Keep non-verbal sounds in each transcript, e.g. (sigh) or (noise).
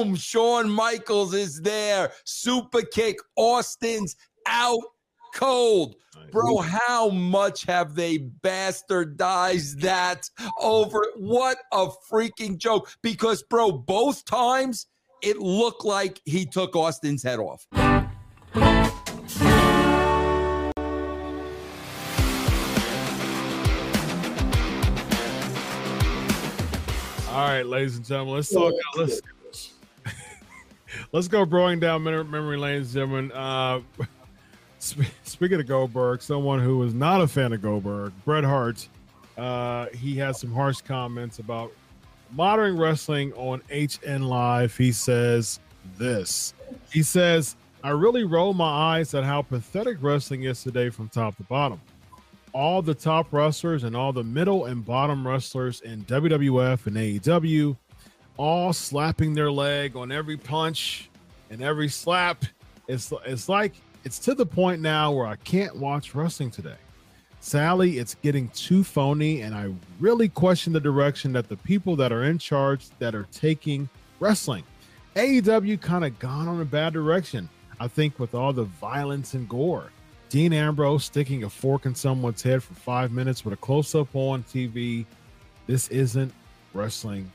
Boom! Shawn Michaels is there. Super kick. Austin's out cold. Bro, how much have they bastardized that over? What a freaking joke. Because, bro, both times it looked like he took Austin's head off. All right, ladies and gentlemen, let's talk. Let's let's go broing down memory lanes, gentlemen. Uh, speaking of Goldberg, someone who was not a fan of Goldberg, Bret Hart, uh, he has some harsh comments about modern wrestling on HN Live. He says this. He says, "I really roll my eyes at how pathetic wrestling is today from top to bottom." all the top wrestlers and all the middle and bottom wrestlers in WWF and AEW all slapping their leg on every punch and every slap. It's it's like it's to the point now where I can't watch wrestling today. Sally, it's getting too phony, and I really question the direction that the people that are in charge that are taking wrestling. AEW kind of gone on a bad direction. I think with all the violence and gore. Dean Ambrose sticking a fork in someone's head for five minutes with a close up on TV. This isn't wrestling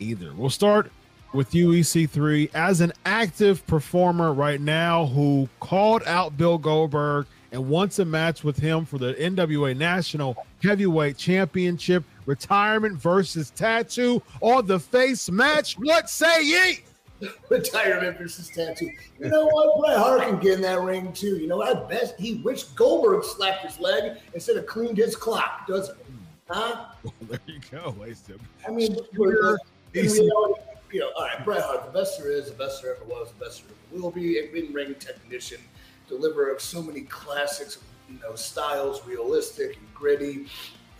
either. We'll start with you, EC3, as an active performer right now who called out Bill Goldberg and wants a match with him for the NWA National Heavyweight Championship, retirement versus tattoo, or the face match. What say ye? (laughs) retirement versus tattoo. You know what? Bret Hart can get in that ring too. You know, I best, he wished Goldberg slapped his leg instead of cleaned his clock, doesn't he? Huh? Well, there you go, wasted. I mean, we're, you know, you know, all right, Bret Hart, the best there is, the best there ever was, the best there ever will be, a in-ring technician, deliverer of so many classics, you know, styles, realistic and gritty.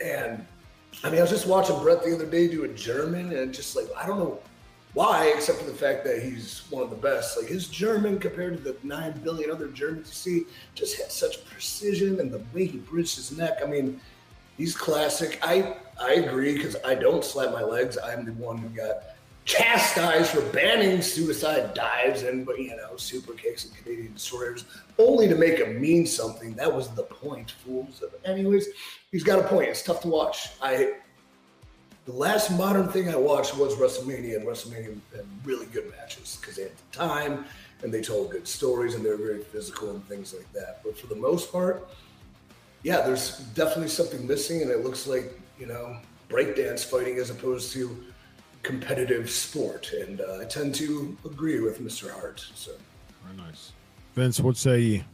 And I mean, I was just watching Bret the other day do a German, and just like I don't know why, except for the fact that he's one of the best. Like his German compared to the nine billion other Germans you see, just had such precision and the way he bridged his neck. I mean, he's classic. I I agree because I don't slap my legs. I'm the one who got chastised for banning suicide dives and you know super kicks and Canadian destroyers only to make him mean something. That was the point, fools. Anyways, he's got a point. It's tough to watch. I the last modern thing I watched was WrestleMania, and WrestleMania had really good matches because they had the time and they told good stories and they were very physical and things like that. But for the most part, yeah, there's definitely something missing, and it looks like you know breakdance fighting as opposed to competitive sport. And uh, I tend to agree with Mr. Hart. So very nice, Vince. What say you?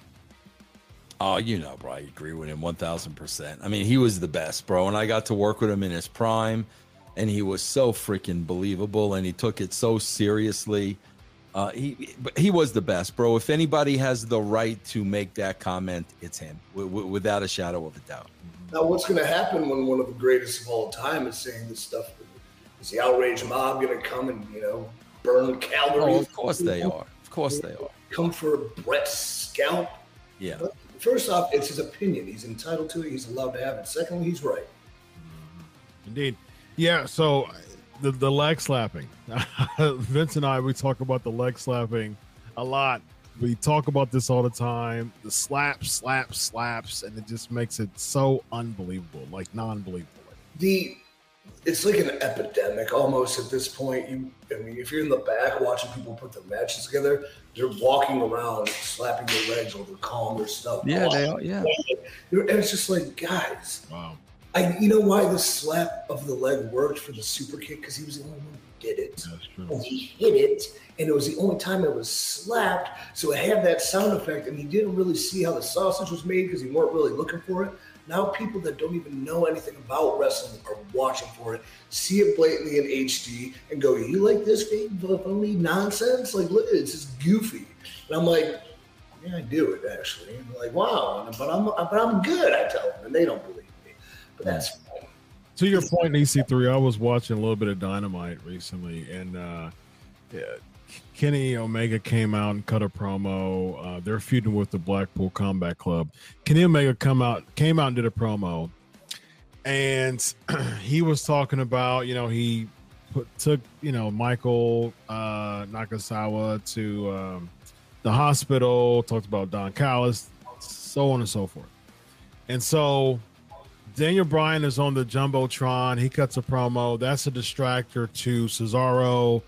Oh, you know, bro, I agree with him 1000%. I mean, he was the best, bro. And I got to work with him in his prime, and he was so freaking believable, and he took it so seriously. Uh, he he was the best, bro. If anybody has the right to make that comment, it's him, w- w- without a shadow of a doubt. Now, what's going to happen when one of the greatest of all time is saying this stuff? Is the outrage mob going to come and you know burn calories? Oh, of course they are. Of course they are. Come for Bret's scalp. Yeah. First off, it's his opinion. He's entitled to it. He's allowed to have it. Secondly, he's right. Indeed. Yeah. So the the leg slapping. (laughs) Vince and I we talk about the leg slapping a lot. We talk about this all the time. The slaps, slaps, slaps, and it just makes it so unbelievable, like non-believable. The it's like an epidemic almost at this point. You, I mean, if you're in the back watching people put their matches together, they're walking around slapping their legs while they're calling their stuff. Yeah, they are. Yeah, and it's just like, guys. Wow. I, you know why the slap of the leg worked for the super kick because he was the only one who did it. That's true. And he hit it, and it was the only time it was slapped, so it had that sound effect. And he didn't really see how the sausage was made because he weren't really looking for it. Now people that don't even know anything about wrestling are watching for it, see it blatantly in HD, and go, "You like this fake phony nonsense? Like, look, it's just goofy." And I'm like, "Yeah, I do it actually." And like, "Wow," but I'm but I'm good. I tell them, and they don't believe. That's. To your point, EC3, I was watching a little bit of Dynamite recently, and uh, yeah, Kenny Omega came out and cut a promo. Uh, they're feuding with the Blackpool Combat Club. Kenny Omega come out, came out and did a promo, and (clears throat) he was talking about, you know, he put took you know Michael uh, Nakazawa to um, the hospital. Talked about Don Callis, so on and so forth. And so Daniel Bryan is on the jumbotron. He cuts a promo. That's a distractor to Cesaro,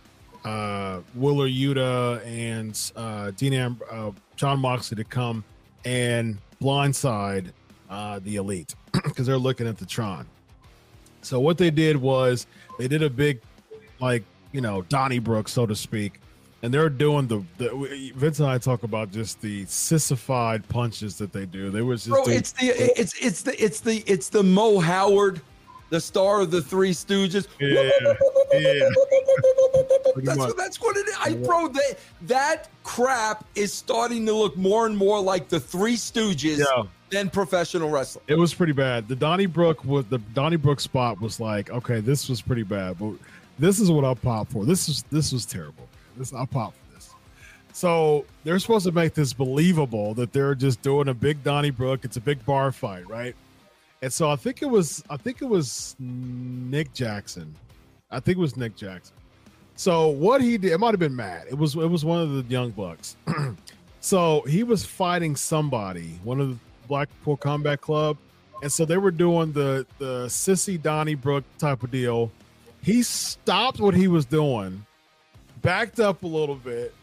uh, Wheeler Yuta, and uh, Dean Am- uh, Jon Moxley to come and blindside uh, the elite (clears throat) because they're looking at the Tron. So what they did was they did a big, like you know, Donnybrook, so to speak, and they're doing the, the Vince and I talk about just the sissified punches that they do. They was just Bro, doing- it's the it's it's the it's the it's the Mo Howard, the star of the Three Stooges. Yeah, yeah. That's what that's what it is. I bro, that that crap is starting to look more and more like the Three Stooges Yeah. than professional wrestling. It was pretty bad. The Donnybrook was the Donnybrook spot was like, okay, this was pretty bad, but this is what I'll pop for. This is this was terrible. This I'll pop for this. So they're supposed to make this believable that they're just doing a big Donnybrook. It's a big bar fight, right? And so I think it was I think it was Nick Jackson. I think it was Nick Jackson. So what he did, it might have been Matt. It was it was one of the young bucks. (clears throat) so he was fighting somebody, one of the Blackpool Combat Club, and so they were doing the the sissy Donnybrook type of deal. He stopped what he was doing, backed up a little bit,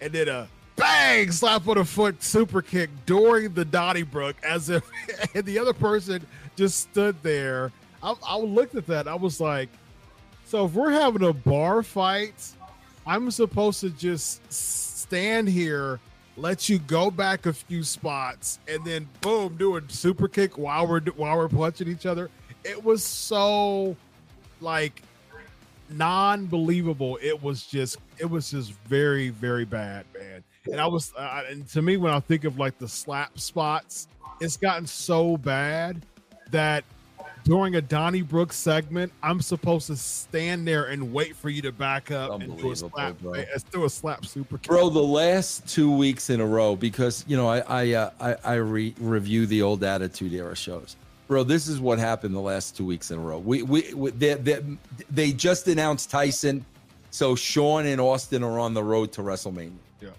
and did a bang slap on the foot super kick during the Donnybrook as if (laughs) and the other person just stood there. I, I looked at that. I was like, so if we're having a bar fight, I'm supposed to just stand here, let you go back a few spots, and then boom, do a super kick while we're while we're punching each other. It was so like non-believable. It was just it was just very very bad, man. And I was uh, and to me when I think of like the slap spots, it's gotten so bad that during a Donnie Donnybrook segment, I'm supposed to stand there and wait for you to back up and do a slap, bro. let's do a slap super kick. Bro, the last two weeks in a row, because you know I I uh, I, I re- review the old Attitude Era shows. Bro, this is what happened the last two weeks in a row. We we, we they, they, they just announced Tyson, so Shawn and Austin are on the road to WrestleMania. Yeah.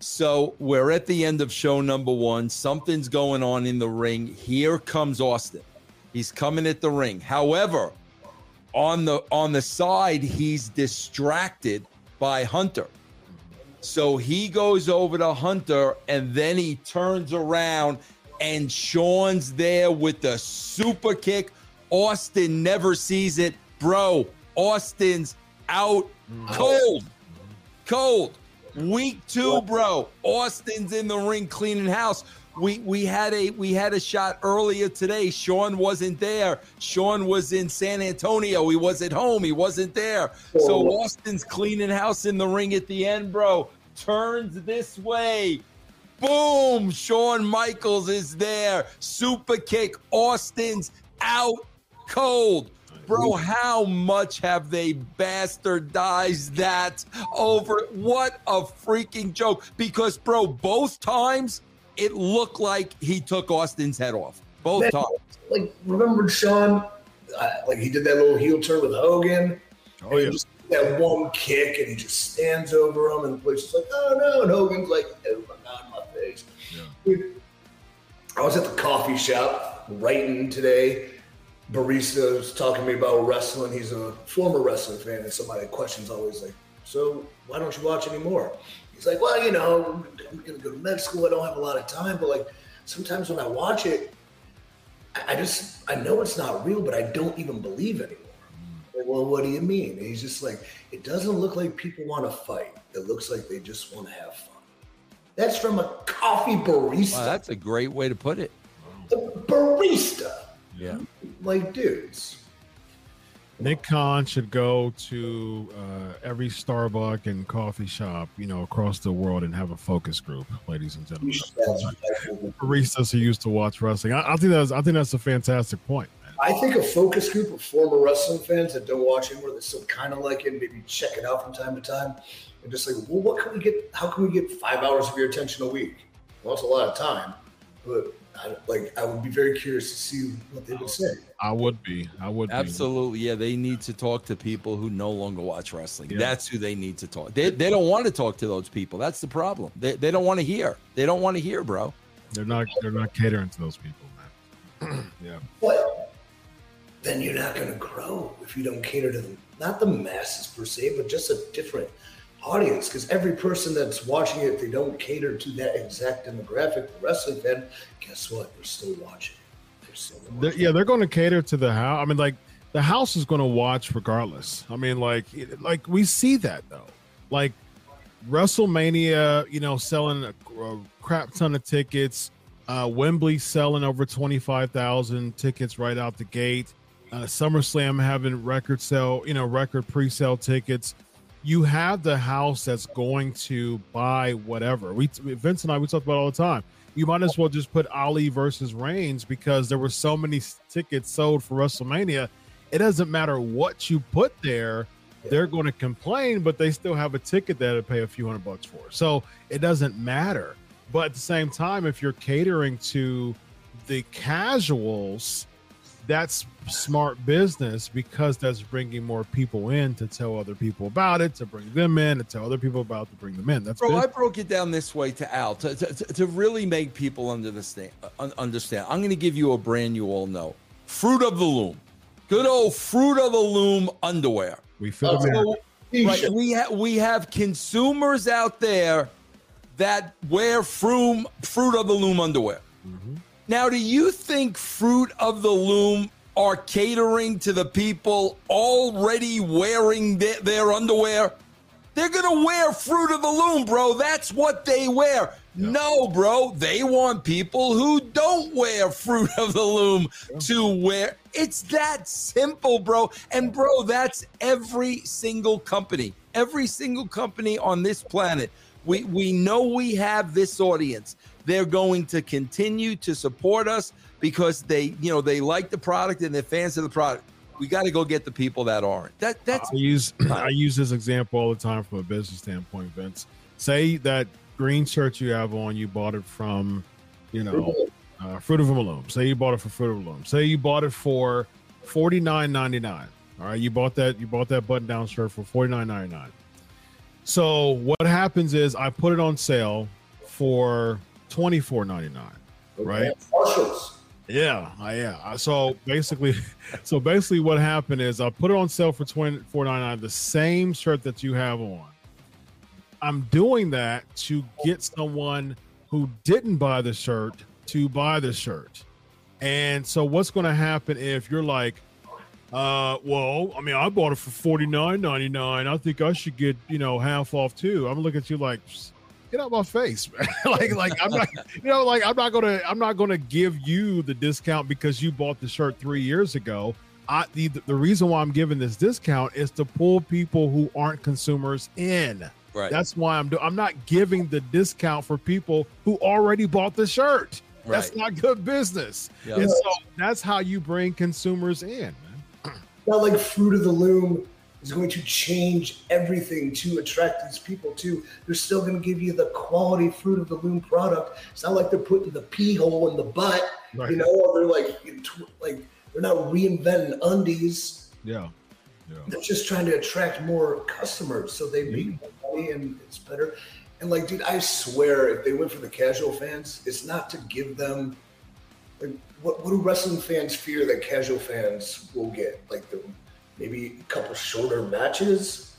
So we're at the end of show number one. Something's going on in the ring. Here comes Austin. He's coming at the ring. However, on the on the side, he's distracted by Hunter. So he goes over to Hunter and then he turns around and Shawn's there with the super kick. Austin never sees it. Bro, Austin's out mm-hmm. cold. Mm-hmm. Cold. Week two, bro. Austin's in the ring cleaning house. We we had a we had a shot earlier today. Shawn wasn't there. Shawn was in San Antonio. He was at home. He wasn't there. So oh. Austin's cleaning house in the ring at the end, bro. Turns this way. Boom! Shawn Michaels is there. Super kick. Austin's out cold. Bro, how much have they bastardized that over? What a freaking joke. Because, bro, both times it looked like he took Austin's head off. Both Man. times. Like, remember Shawn? Uh, like he did that little heel turn with Hogan. Oh yeah. Just that one kick, and he just stands over him, and the place is like, "Oh no!" And Hogan's like, "Oh my god, face." Dude, I was at the coffee shop writing today. Barista was talking to me about wrestling. He's a former wrestling fan, and somebody questions always like, "So why don't you watch anymore?" He's like, "Well, you know, I'm gonna go to med school. I don't have a lot of time, but like sometimes when I watch it, I I just I know it's not real, but I don't even believe anymore." Mm. Like, well, what do you mean? And he's just like, it doesn't look like people want to fight. It looks like they just want to have fun. That's from a coffee barista. Wow, that's a great way to put it. a barista. Yeah. Like, dudes. Nick Khan should go to uh, every Starbucks and coffee shop, you know, across the world and have a focus group, ladies and gentlemen. Baristas who used to watch wrestling. I, I think that's I think that's a fantastic point. Man. I think a focus group of former wrestling fans that don't watch anymore, that still kind of like it, maybe check it out from time to time, and just like, well, what can we get? How can we get five hours of your attention a week? Well, that's a lot of time, but I, like I would be very curious to see what they would say. I would be. I would absolutely. Be. Yeah, they need to talk to people who no longer watch wrestling. Yeah. That's who they need to talk. They, they don't want to talk to those people. That's the problem. They, they don't want to hear. They don't want to hear, bro. They're not they're not catering to those people, man. (clears throat) yeah. But then you're not going to grow if you don't cater to them. Not the masses per se, but just a different audience because every person that's watching it, they don't cater to that exact demographic. The wrestling fan, guess what? They're still watching. They're still watching. They're, yeah, they're going to cater to the house. I mean, like the house is going to watch regardless. I mean, like, like we see that though. Like WrestleMania, you know, selling a, a crap ton of tickets. Uh, Wembley selling over twenty five thousand tickets right out the gate. Uh, SummerSlam having record sale, you know, record pre sale tickets you have the house that's going to buy whatever. We Vince and I we talk about all the time. You might as well just put Ali versus Reigns because there were so many tickets sold for WrestleMania. It doesn't matter what you put there, they're going to complain, but they still have a ticket that to pay a few hundred bucks for. So it doesn't matter. But at the same time, if you're catering to the casuals, that's smart business because that's bringing more people in to tell other people about it, to bring them in, to tell other people about it, to bring them in. That's bro. Business. I broke it down this way to Al to, to, to really make people understand. Understand. I'm going to give you a brand you all know. Fruit of the Loom, good old Fruit of the Loom underwear. We feel uh, right. We have we have consumers out there that wear Fruit Fruit of the Loom underwear. Mm-hmm. Now, do you think Fruit of the Loom are catering to the people already wearing their, their underwear? They're going to wear Fruit of the Loom, bro. That's what they wear. No, bro. They want people who don't wear Fruit of the Loom to wear. It's that simple, bro. And, bro, that's every single company. Every single company on this planet. We, we know we have this audience they're going to continue to support us because they, you know, they like the product and they're fans of the product. We got to go get the people that aren't. That that's I use (clears throat) I use this example all the time from a business standpoint, Vince. Say that green shirt you have on, you bought it from, you know, uh, Fruit of the Loom. Say you bought it for Fruit of the Loom. Say you bought it for forty nine ninety nine. All right, you bought that you bought that button down shirt for forty nine ninety nine. So what happens is I put it on sale for twenty four ninety nine, right? Yeah, yeah. So basically, (laughs) so basically, what happened is I put it on sale for twenty four ninety nine, the same shirt that you have on. I'm doing that to get someone who didn't buy the shirt to buy the shirt. And so, what's going to happen if you're like, uh, well, I mean, I bought it for forty nine ninety nine. I think I should get you know half off too. I'm looking at you like, get out my face, man. (laughs) like, like I'm not, (laughs) you know, like I'm not gonna, I'm not gonna give you the discount because you bought the shirt three years ago. I the the reason why I'm giving this discount is to pull people who aren't consumers in. Right. That's why I'm doing. I'm not giving the discount for people who already bought the shirt. Right. That's not good business. Yep. And so that's how you bring consumers in. Man. Not like fruit of the loom is going to change everything to attract these people to. They're still going to give you the quality fruit of the loom product. It's not like they're putting the pee hole in the butt, right. you know, or they're like, like they're not reinventing undies. Yeah. yeah. They're just trying to attract more customers so they make more money and it's better. And like, dude, I swear, if they went for the casual fans, it's not to give them like what, what do wrestling fans fear that casual fans will get? Like the maybe a couple shorter matches,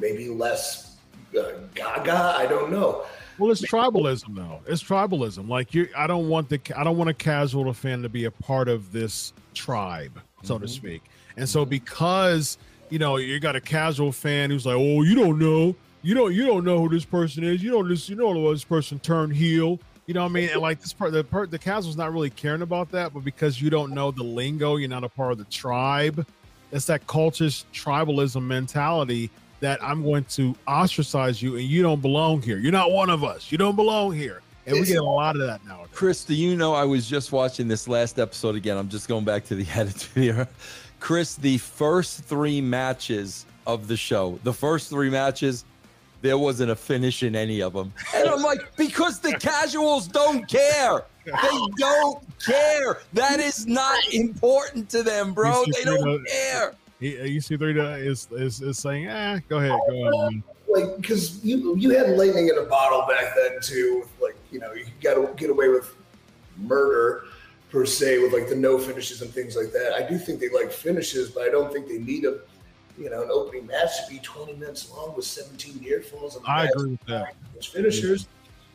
maybe less uh, gaga. I don't know. Well, it's tribalism though. It's tribalism. Like you, I don't want the I don't want a casual fan to be a part of this tribe, so mm-hmm. to speak. And so because you know you got a casual fan who's like, oh, you don't know, you don't you don't know who this person is. You don't this you know what this person turned heel. You know what I mean? And like this part, the part, the casual's not really caring about that, but because you don't know the lingo, you're not a part of the tribe it's that cultist tribalism mentality that I'm going to ostracize you and you don't belong here. You're not one of us. You don't belong here. And we get a lot of that now. Chris, do you know I was just watching this last episode again? I'm just going back to the (laughs) Attitude Era. Chris, the first three matches of the show, the first three matches, there wasn't a finish in any of them. And I'm like, because the casuals don't care. They don't care. That is not important to them, bro. They don't care. EC3 is, is is saying, eh, go ahead, go on. Man. Like, because you you had lightning in a bottle back then too. Like, you know, you got to get away with murder per se with like the no finishes and things like that. I do think they like finishes, but I don't think they need them you know, an opening match should be 20 minutes long with 17 near falls. I agree with that. Finishers,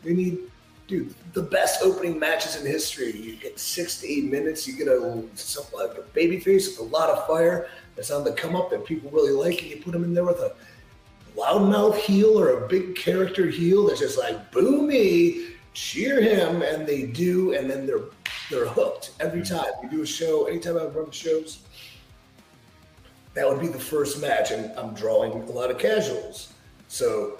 they need, dude, the best opening matches in history. You get six to eight minutes. You get a, something like a baby face with a lot of fire that's on the come up that people really like, and you put them in there with a loudmouth heel or a big character heel that's just like boo me, cheer him, and they do, and then they're they're hooked every mm. time. We do a show, anytime I run shows, that would be the first match, and I'm drawing a lot of casuals. So,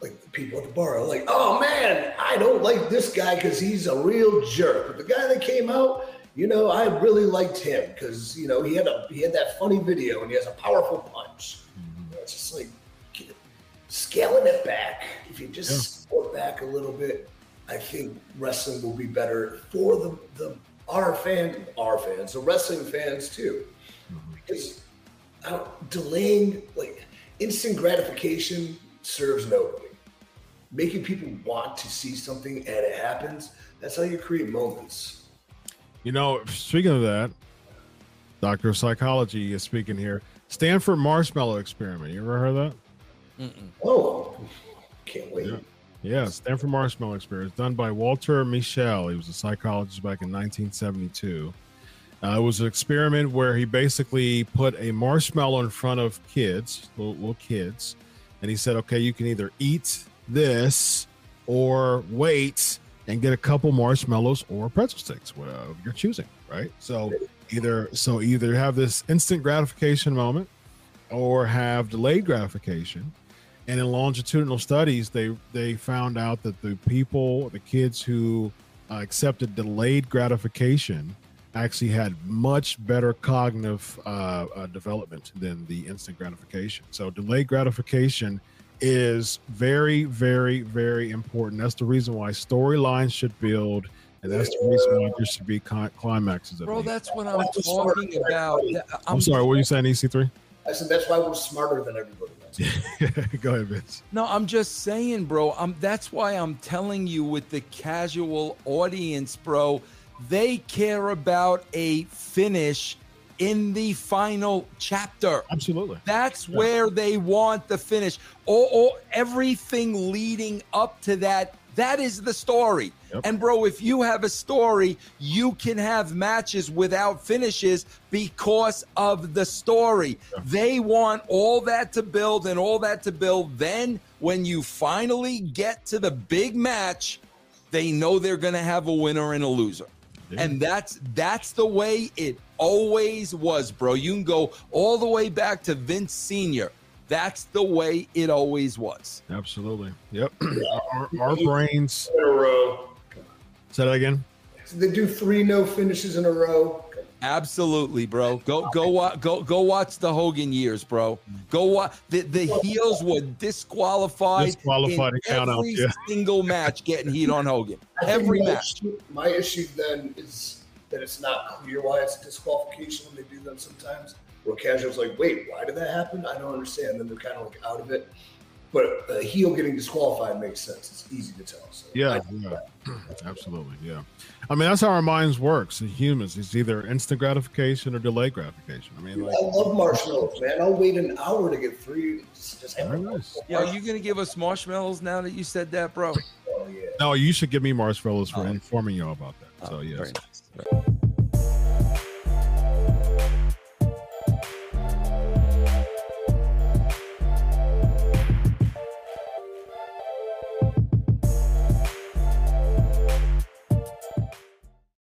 like the people at the bar are like, "Oh man, I don't like this guy because he's a real jerk." But the guy that came out, you know, I really liked him because you know he had a he had that funny video and he has a powerful punch. Mm-hmm. It's just like scaling it back. If you just yeah. scale back a little bit, I think wrestling will be better for the the our fan our fans, the wrestling fans too, mm-hmm. because delaying like instant gratification serves nobody. Making people want to see something and it happens, that's how you create moments. You know, speaking of that, Doctor of Psychology is speaking here. Stanford Marshmallow Experiment. You ever heard that? Mm-mm. Oh, can't wait. Yeah. yeah, Stanford Marshmallow Experiment, done by Walter Mischel. He was a psychologist back in 1972. Uh, it was an experiment where he basically put a marshmallow in front of kids, little, little kids, and he said, "Okay, you can either eat this or wait and get a couple marshmallows or pretzel sticks, whatever you're choosing." Right. So either so either have this instant gratification moment or have delayed gratification. And in longitudinal studies, they they found out that the people, the kids who uh, accepted delayed gratification actually had much better cognitive uh, uh, development than the instant gratification. So delayed gratification is very, very, very important. That's the reason why storylines should build, and that's the reason why there should be climaxes. Bro, that's what I'm talking about. I'm, I'm sorry, what are you saying, EC3? I said that's why we're smarter than everybody else. (laughs) Go ahead, Vince. No, I'm just saying, bro. I'm that's why I'm telling you with the casual audience, bro they care about a finish in the final chapter. Absolutely. That's yeah. where they want the finish. Or, or, everything leading up to that, that is the story. Yep. And bro, if you have a story, you can have matches without finishes because of the story. They want all that to build and all that to build. Then when you finally get to the big match, they know they're going to have a winner and a loser. And that's that's the way it always was, bro. You can go all the way back to Vince Senior. That's the way it always was. Absolutely. Yep. (clears throat) our, our brains. In a row. Say that again. they do three no finishes in a row. Absolutely, bro. Go go watch go go watch the Hogan years, bro. Go watch the, the heels were disqualified, disqualified in count every out, yeah. single match getting heat on Hogan. (laughs) Every my match. Issue, my issue then is that it's not clear why it's a disqualification when they do them sometimes. Where casuals like, wait, why did that happen? I don't understand. Then they're kind of like out of it. But a heel getting disqualified makes sense. It's easy to tell. So yeah, yeah. (clears throat) absolutely. Yeah. I mean, that's how our minds works as humans. It's either instant gratification or delayed gratification. I mean, like, I love marshmallows, man. I'll wait an hour to get three. Just, just nice. (laughs) yeah, are you going to give us marshmallows now that you said that, bro? Oh, yeah. No, you should give me marshmallows for oh. informing you all about that. Oh, so, yes.